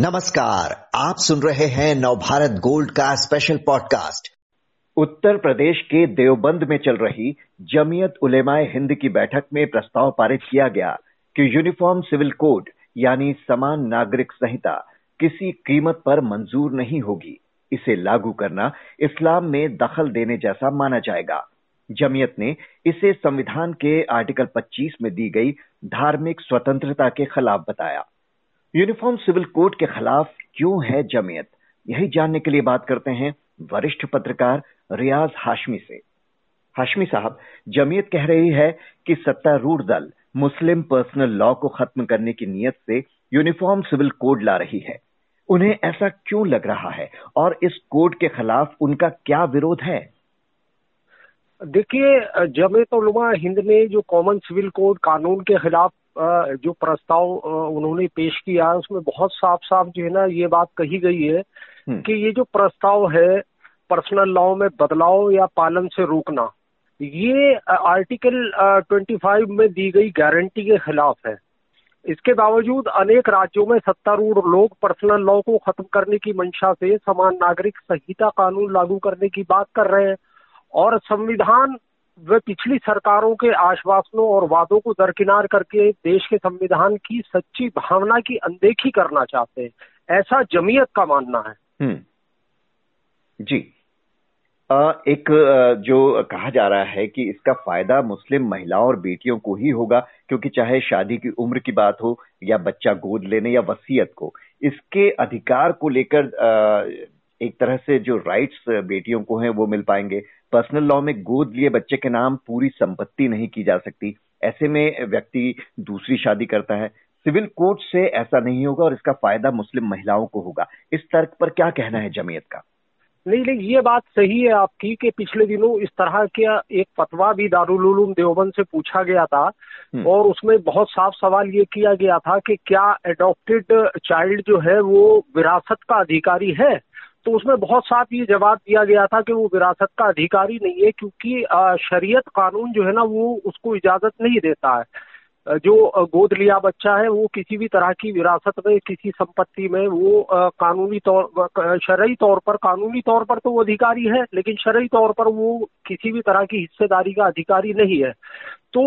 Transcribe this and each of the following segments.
नमस्कार, आप सुन रहे हैं नवभारत गोल्ड का स्पेशल पॉडकास्ट उत्तर प्रदेश के देवबंद में चल रही जमीयत उलेमाए हिंद की बैठक में प्रस्ताव पारित किया गया कि यूनिफॉर्म सिविल कोड यानी समान नागरिक संहिता, किसी कीमत पर मंजूर नहीं होगी। इसे लागू करना इस्लाम में दखल देने जैसा माना जाएगा। जमीयत ने इसे संविधान के आर्टिकल 25 में दी गई धार्मिक स्वतंत्रता के खिलाफ बताया। यूनिफॉर्म सिविल कोड के खिलाफ क्यों है जमीयत? यही जानने के लिए बात करते हैं वरिष्ठ पत्रकार रियाज हाशमी से। हाशमी साहब, जमीयत कह रही है कि सत्तारूढ़ दल मुस्लिम पर्सनल लॉ को खत्म करने की नीयत से यूनिफॉर्म सिविल कोड ला रही है। उन्हें ऐसा क्यों लग रहा है? और इस कोड के खिलाफ उनका क्या विरोध है? देखिए उलमा, हिंद ने जो कॉमन सिविल कोड कानून के खिलाफ जो प्रस्ताव उन्होंने पेश किया उसमें बहुत साफ़ साफ़ जो है ना ये बात कही गई है हम्म। कि ये जो प्रस्ताव है पर्सनल लॉ में बदलाव या पालन से रोकना ये आर्टिकल ट्वेंटी फाइव में दी गई गारंटी के खिलाफ है इसके बावजूद अनेक राज्यों में सत्तारूढ़ लोग पर्सनल लॉ को खत्म करने की मंशा से समान नागरिक संहिता कानून लागू करने की बात कर रहे हैं और संविधान वे पिछली सरकारों के आश्वासनों और वादों को दरकिनार करके देश के संविधान की सच्ची भावना की अनदेखी करना चाहते हैं। ऐसा जमीयत का मानना है। हम्म। जी। आ, एक जो कहा जा रहा है कि इसका फ़ायदा मुस्लिम महिलाओं और बेटियों को ही होगा क्योंकि चाहे शादी की उम्र की बात हो या बच्चा गोद लेने या वसीयत को इसके अधिकार को लेकर एक तरह से जो राइट्स बेटियों को हैं वो मिल पाएँगे। पर्सनल लॉ में गोद लिए बच्चे के नाम पूरी संपत्ति नहीं की जा सकती। ऐसे में व्यक्ति दूसरी शादी करता है। सिविल कोर्ट से ऐसा नहीं होगा और इसका फ़ायदा मुस्लिम महिलाओं को होगा। इस तर्क पर क्या कहना है जमीयत का? नहीं नहीं ये बात सही है आपकी कि पिछले दिनों इस तरह का एक फतवा भी दारुल देवबंद से पूछा गया था हम्म। और उसमें बहुत साफ़ सवाल ये किया गया था कि क्या एडॉप्टेड चाइल्ड जो है वो विरासत का अधिकारी है? तो उसमें बहुत साफ़ ये जवाब दिया गया था कि वो विरासत का अधिकारी नहीं है, क्योंकि शरीयत कानून जो है ना, वो उसको इजाज़त नहीं देता है। जो गोद लिया बच्चा है, वो किसी भी तरह की विरासत में, किसी संपत्ति में, वो कानूनी तौर शरई तौर पर, कानूनी तौर पर तो वो अधिकारी है, लेकिन शरई तौर पर वो किसी भी तरह की हिस्सेदारी का अधिकारी नहीं है। तो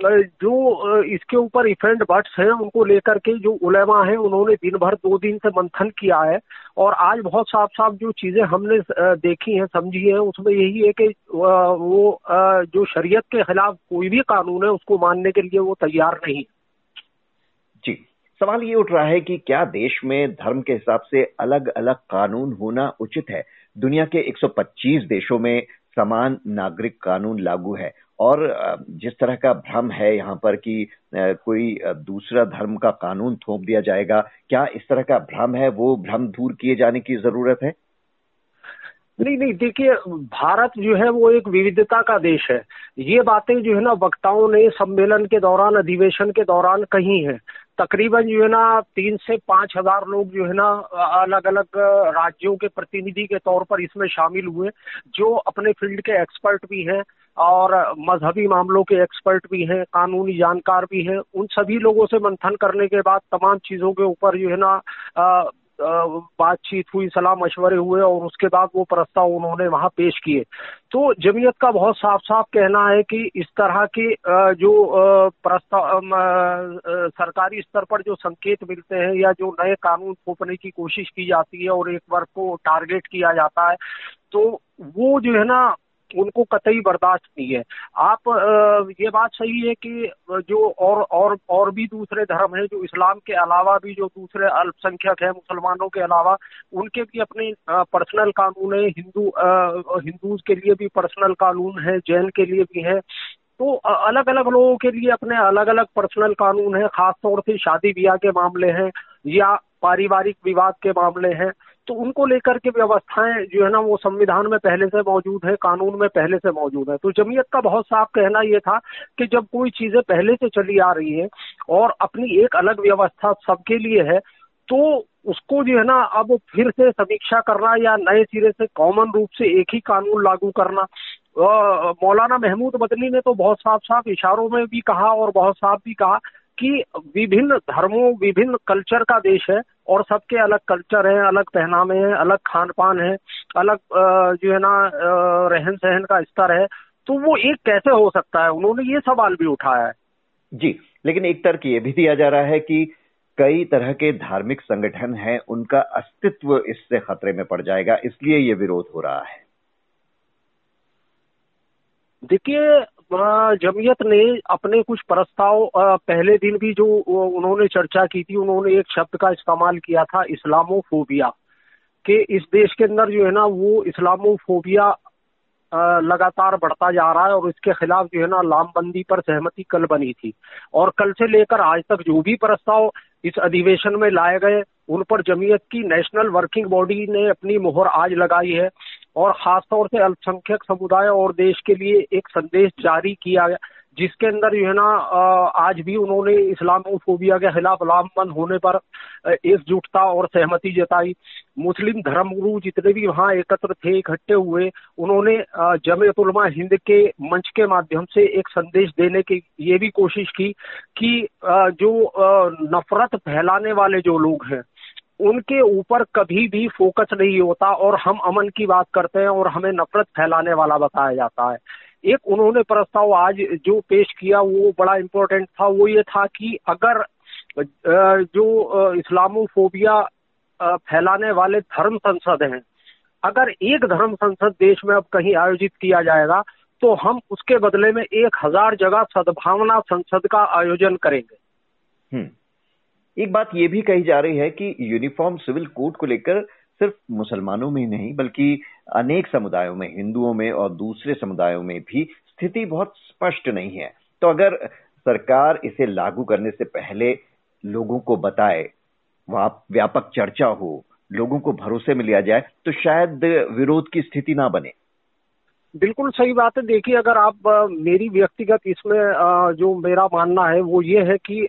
जो इसके ऊपर इफेंट बट्स हैं, उनको लेकर के जो उलेमा है, उन्होंने दिन भर दो दिन से मंथन किया है। और आज बहुत साफ़ साफ़ जो चीज़ें हमने देखी हैं, समझी हैं, उसमें यही है कि वो जो शरीयत के खिलाफ कोई भी कानून है, उसको मानने के लिए वो तैयार नहीं जी। सवाल ये उठ रहा है कि क्या देश में धर्म के हिसाब से अलग अलग कानून होना उचित है? दुनिया के 125 देशों में समान नागरिक कानून लागू है। और जिस तरह का भ्रम है यहाँ पर कि कोई दूसरा धर्म का कानून थोप दिया जाएगा, क्या इस तरह का भ्रम है? वो भ्रम दूर किए जाने की ज़रूरत है? नहीं नहीं, देखिए, भारत जो है वो एक विविधता का देश है। ये बातें जो है ना वक्ताओं ने सम्मेलन के दौरान, अधिवेशन के दौरान कही है। तकरीबन जो है ना तीन से पाँच हज़ार लोग जो है ना अलग अलग राज्यों के प्रतिनिधि के तौर पर इसमें शामिल हुए, जो अपने फ़ील्ड के एक्सपर्ट भी हैं। और मजहबी मामलों के एक्सपर्ट भी हैं, कानूनी जानकार भी हैं, उन सभी लोगों से मंथन करने के बाद तमाम चीज़ों के ऊपर जो है ना बातचीत हुई सलाह मशवरे हुए और उसके बाद वो प्रस्ताव उन्होंने वहाँ पेश किए। तो जमीयत का बहुत साफ़ साफ़ कहना है कि इस तरह के जो प्रस्ताव सरकारी स्तर पर जो संकेत मिलते हैं या जो नए कानून थोपने की कोशिश की जाती है और एक वर्ग को टारगेट किया जाता है तो वो जो है ना उनको कतई बर्दाश्त नहीं है। आप ये बात सही है कि जो और और और भी दूसरे धर्म हैं, जो इस्लाम के अलावा भी जो दूसरे अल्पसंख्यक हैं, मुसलमानों के अलावा, उनके भी अपने पर्सनल कानून है, हिंदू हिंदूज के लिए भी पर्सनल कानून है, जैन के लिए भी है। तो अलग अलग लोगों के लिए अपने अलग अलग पर्सनल कानून है, खासतौर से शादी ब्याह के मामले हैं या पारिवारिक विवाद के मामले हैं। तो उनको लेकर के व्यवस्थाएँ जो है ना, वो संविधान में पहले से मौजूद है, कानून में पहले से मौजूद है। तो जमीयत का बहुत साफ़ कहना ये था कि जब कोई चीज़ें पहले से चली आ रही है और अपनी एक अलग व्यवस्था सबके लिए है तो उसको जो है ना, अब फिर से समीक्षा करना या नए सिरे से कॉमन रूप से एक ही कानून लागू करना। मौलाना महमूद बदली ने तो बहुत साफ़ साफ़ इशारों में भी कहा और बहुत साफ़ भी कहा कि विभिन्न धर्मों, विभिन्न कल्चर का देश है और सबके अलग कल्चर हैं अलग पहनावे हैं अलग खान पान है अलग जो है ना रहन सहन का स्तर है तो वो एक कैसे हो सकता है? उन्होंने ये सवाल भी उठाया है। जी लेकिन एक तर्क ये भी दिया जा रहा है कि कई तरह के धार्मिक संगठन हैं उनका अस्तित्व इससे खतरे में पड़ जाएगा इसलिए ये विरोध हो रहा है। देखिए जमीयत ने अपने कुछ प्रस्ताव पहले दिन भी जो उन्होंने चर्चा की थी, उन्होंने एक शब्द का इस्तेमाल किया था, इस्लामोफोबिया, कि इस देश के अंदर जो है ना, वो इस्लामोफोबिया लगातार बढ़ता जा रहा है और इसके खिलाफ जो है ना, लामबंदी पर सहमति कल बनी थी। और कल से लेकर आज तक जो भी प्रस्ताव इस अधिवेशन में लाए गए, उन पर जमीयत की नेशनल वर्किंग बॉडी ने अपनी मोहर आज लगाई है। और खासतौर से अल्पसंख्यक समुदाय और देश के लिए एक संदेश जारी किया गया, जिसके अंदर जो है ना आज भी उन्होंने इस्लामोफोबिया के खिलाफ लामबंद होने पर एकजुटता और सहमति जताई। मुस्लिम धर्मगुरु जितने भी वहाँ एकत्र थे, इकट्ठे हुए, उन्होंने जमीयतुलमा हिंद के मंच के माध्यम से एक संदेश देने की ये भी कोशिश की कि जो नफरत फैलाने वाले जो लोग हैं उनके ऊपर कभी भी फोकस नहीं होता और हम अमन की बात करते हैं और हमें नफरत फैलाने वाला बताया जाता है। एक उन्होंने प्रस्ताव आज जो पेश किया, वो बड़ा इम्पोर्टेंट था। वो ये था कि अगर जो इस्लामोफोबिया फैलाने वाले धर्म संसद हैं, अगर एक धर्म संसद देश में अब कहीं आयोजित किया जाएगा तो हम उसके बदले में एक हज़ार जगह सद्भावना संसद का आयोजन करेंगे। हम्म। एक बात यह भी कही जा रही है कि यूनिफॉर्म सिविल कोड को लेकर सिर्फ़ मुसलमानों में ही नहीं, बल्कि अनेक समुदायों में, हिंदुओं में और दूसरे समुदायों में भी स्थिति बहुत स्पष्ट नहीं है। तो अगर सरकार इसे लागू करने से पहले लोगों को बताए व्यापक चर्चा हो, लोगों को भरोसे में लिया जाए तो शायद विरोध की स्थिति ना बने। बिल्कुल सही बात है। देखिए अगर आप मेरी व्यक्तिगत इसमें जो मेरा मानना है वो ये है कि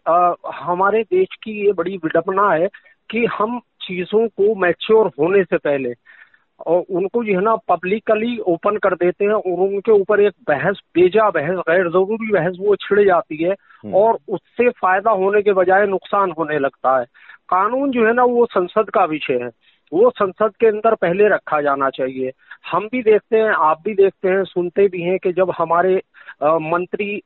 हमारे देश की ये बड़ी विडंबना है कि हम चीज़ों को मैच्योर होने से पहले और उनको जो है ना पब्लिकली ओपन कर देते हैं और उनके ऊपर एक बहस बेजा बहस गैर ज़रूरी बहस वो छिड़ जाती है हम्म। और उससे फ़ायदा होने के बजाय नुकसान होने लगता है। कानून जो है ना वो संसद का विषय है। वो संसद के अंदर पहले रखा जाना चाहिए। हम भी देखते हैं आप भी देखते हैं सुनते भी हैं कि जब हमारे आ, मंत्री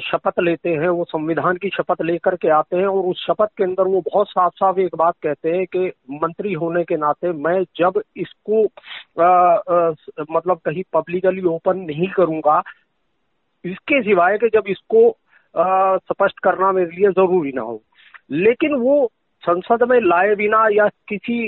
शपथ लेते हैं वो संविधान की शपथ लेकर के आते हैं और उस शपथ के अंदर वो बहुत साफ़ साफ़ एक बात कहते हैं कि मंत्री होने के नाते मैं जब इसको आ, आ, मतलब कहीं पब्लिकली ओपन नहीं करूँगा इसके सिवाय कि जब इसको स्पष्ट करना मेरे लिए ज़रूरी ना हो। लेकिन वो संसद में लाए बिना या किसी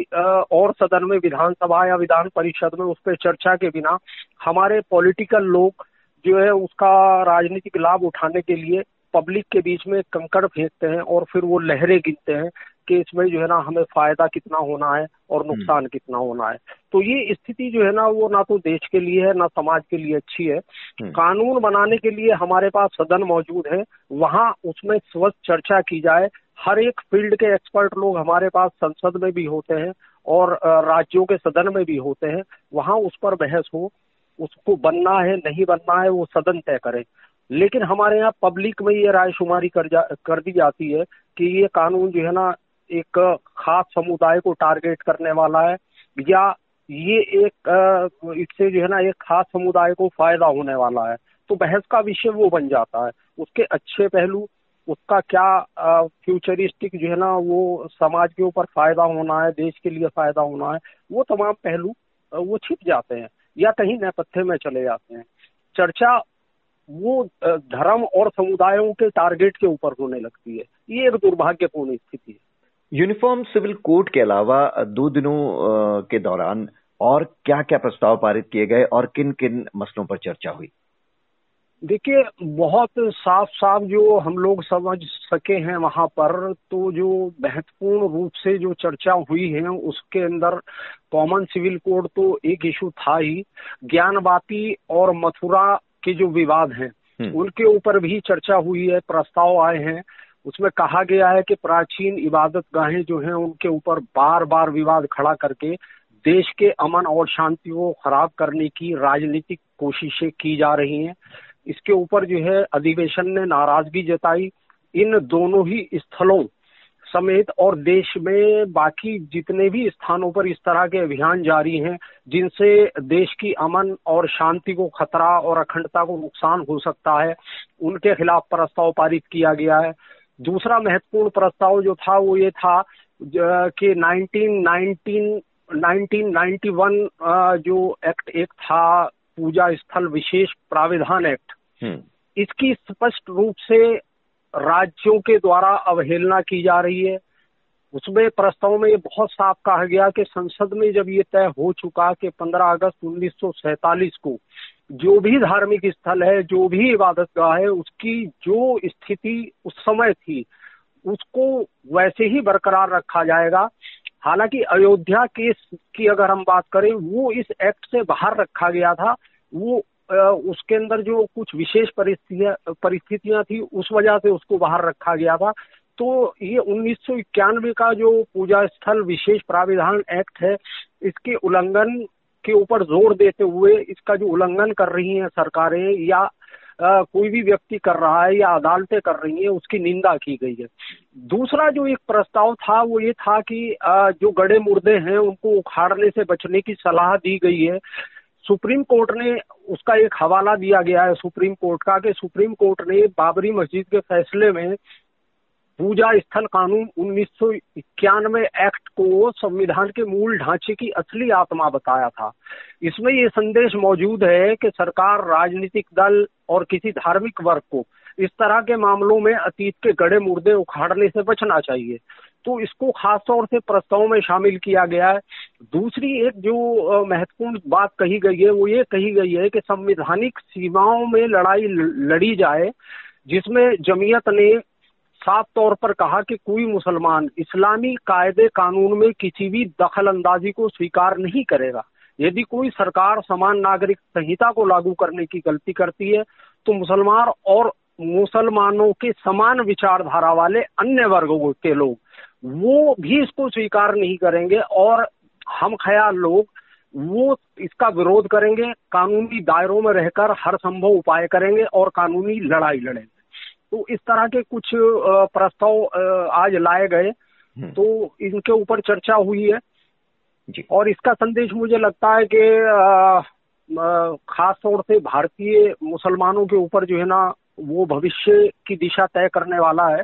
और सदन में विधानसभा या विधान परिषद में उस पर चर्चा के बिना हमारे पॉलिटिकल लोग जो है उसका राजनीतिक लाभ उठाने के लिए पब्लिक के बीच में कंकड़ फेंकते हैं और फिर वो लहरें गिनते हैं कि इसमें जो है ना हमें फ़ायदा कितना होना है और हम्म। नुकसान कितना होना है तो ये स्थिति जो है ना वो ना तो देश के लिए है ना समाज के लिए अच्छी है हम्म। कानून बनाने के लिए हमारे पास सदन मौजूद है वहाँ उसमें स्वस्थ चर्चा की जाए हर एक फ़ील्ड के एक्सपर्ट लोग हमारे पास संसद में भी होते हैं और राज्यों के सदन में भी होते हैं। वहाँ उस पर बहस हो, उसको बनना है, नहीं बनना है, वो सदन तय करे। लेकिन हमारे यहाँ पब्लिक में ये रायशुमारी कर जा, कर दी जाती है कि ये कानून जो है ना, एक खास समुदाय को टारगेट करने वाला है या ये एक इससे जो है ना, एक खास समुदाय को फ़ायदा होने वाला है। तो बहस का विषय वो बन जाता है। उसके अच्छे पहलू उसका क्या फ्यूचरिस्टिक जो है ना, वो समाज के ऊपर फ़ायदा होना है, देश के लिए फ़ायदा होना है, वो तमाम पहलू वो छिप जाते हैं, या कहीं नेपथ्य में चले जाते हैं। चर्चा वो धर्म और समुदायों के टारगेट के ऊपर होने लगती है। ये एक दुर्भाग्यपूर्ण स्थिति है। यूनिफॉर्म सिविल कोड के अलावा दो दिनों के दौरान और क्या क्या प्रस्ताव पारित किए गए और किन किन मसलों पर चर्चा हुई? देखिए बहुत साफ़ साफ़ जो हम लोग समझ सके हैं वहाँ पर तो जो महत्वपूर्ण रूप से जो चर्चा हुई है उसके अंदर कॉमन सिविल कोड तो एक इशू था ही। ज्ञानवापी और मथुरा के जो विवाद हैं हम्म। उनके ऊपर भी चर्चा हुई है प्रस्ताव आए हैं। उसमें कहा गया है कि प्राचीन इबादत गाहें जो हैं उनके ऊपर बार बार विवाद खड़ा करके देश के अमन और शांति को खराब करने की राजनीतिक कोशिशें की जा रही हैं। इसके ऊपर जो है अधिवेशन ने नाराज़गी जताई। इन दोनों ही स्थलों समेत और देश में बाकी जितने भी स्थानों पर इस तरह के अभियान जारी हैं, जिनसे देश की अमन और शांति को खतरा और अखंडता को नुकसान हो सकता है, उनके खिलाफ प्रस्ताव पारित किया गया है। दूसरा महत्वपूर्ण प्रस्ताव जो था, वो ये था कि 1919 1991 जो एक्ट एक था पूजा स्थल विशेष प्राविधान एक्ट। हम्म। इसकी स्पष्ट रूप से राज्यों के द्वारा अवहेलना की जा रही है। उसमें प्रस्ताव में ये बहुत साफ़ कहा गया कि संसद में जब ये तय हो चुका कि 15 अगस्त उन्नीस को जो भी धार्मिक स्थल है जो भी इबादत गाह है उसकी जो स्थिति उस समय थी उसको वैसे ही बरकरार रखा जाएगा। हालाँकि अयोध्या केस की अगर हम बात करें वो इस एक्ट से बाहर रखा गया था। वो उसके अंदर जो कुछ विशेष परिस्थितियाँ परिस्थितियाँ थी उस वजह से उसको बाहर रखा गया था। तो ये उन्नीस सौ इक्यानवे का जो पूजा स्थल विशेष प्राविधान एक्ट है इसके उल्लंघन के ऊपर ज़ोर देते हुए इसका जो उल्लंघन कर रही हैं सरकारें या आ, कोई भी व्यक्ति कर रहा है या अदालतें कर रही हैं उसकी निंदा की गई है। दूसरा जो एक प्रस्ताव था वो ये था कि आ, जो गड़े मुर्दे हैं उनको उखाड़ने से बचने की सलाह दी गई है। सुप्रीम कोर्ट ने उसका एक हवाला दिया गया है सुप्रीम कोर्ट का कि सुप्रीम कोर्ट ने बाबरी मस्जिद के फैसले में पूजा स्थल कानून उन्नीस सौ इक्यानवे एक्ट को संविधान के मूल ढांचे की असली आत्मा बताया था। इसमें ये संदेश मौजूद है कि सरकार, राजनीतिक दल और किसी धार्मिक वर्ग को इस तरह के मामलों में अतीत के गड़े मुर्दे उखाड़ने से बचना चाहिए। तो इसको खास तौर से प्रस्ताव में शामिल किया गया है। दूसरी एक जो महत्वपूर्ण बात कही गई है, वो ये कही गई है कि संवैधानिक सीमाओं में लड़ाई लड़ी जाए, जिसमें जमीयत ने साफ़ तौर पर कहा कि कोई मुसलमान इस्लामी कायदे कानून में किसी भी दखल अंदाजी को स्वीकार नहीं करेगा। यदि कोई सरकार समान नागरिक संहिता को लागू करने की गलती करती है तो मुसलमान और मुसलमानों के समान विचारधारा वाले अन्य वर्गों के लोग वो भी इसको स्वीकार नहीं करेंगे और हम ख्याल लोग वो इसका विरोध करेंगे कानूनी दायरों में रहकर हर संभव उपाय करेंगे और कानूनी लड़ाई लड़ेंगे तो इस तरह के कुछ प्रस्ताव आज लाए गए हम्म। तो इनके ऊपर चर्चा हुई है जी। और इसका संदेश मुझे लगता है कि खास तौर से भारतीय मुसलमानों के ऊपर जो है ना वो भविष्य की दिशा तय करने वाला है।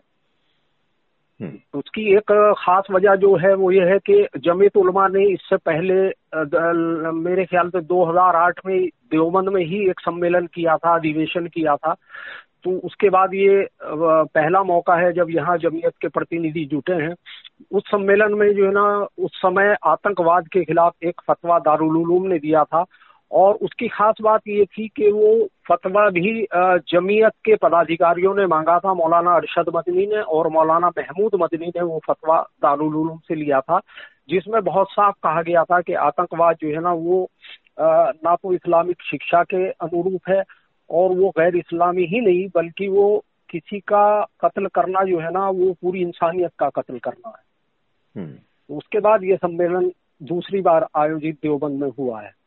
उसकी एक खास वजह जो है वो ये है कि जमीत उलमा ने इससे पहले मेरे ख्याल से 2008 में देवबंद में ही एक सम्मेलन किया था, अधिवेशन किया था। तो उसके बाद ये पहला मौका है जब यहाँ जमीयत के प्रतिनिधि जुटे हैं। उस सम्मेलन में जो है ना, उस समय आतंकवाद के खिलाफ एक फतवा दारुल ने दिया था। और उसकी खास बात ये थी कि वो फतवा भी जमीयत के पदाधिकारियों ने मांगा था। मौलाना अरशद मदनी ने और मौलाना महमूद मदनी ने वो फतवा दारुल से लिया था जिसमें बहुत साफ़ कहा गया था कि आतंकवाद जो है ना वो ना तो इस्लामिक शिक्षा के अनुरूप है और वो गैर इस्लामी ही नहीं बल्कि वो किसी का कत्ल करना जो है ना वो पूरी इंसानियत का कत्ल करना है। हम्म। उसके बाद ये सम्मेलन दूसरी बार आयोजित देवबंद में हुआ है।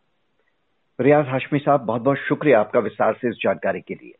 रियाज हाशमी साहब बहुत बहुत शुक्रिया आपका विस्तार से इस जानकारी के लिए।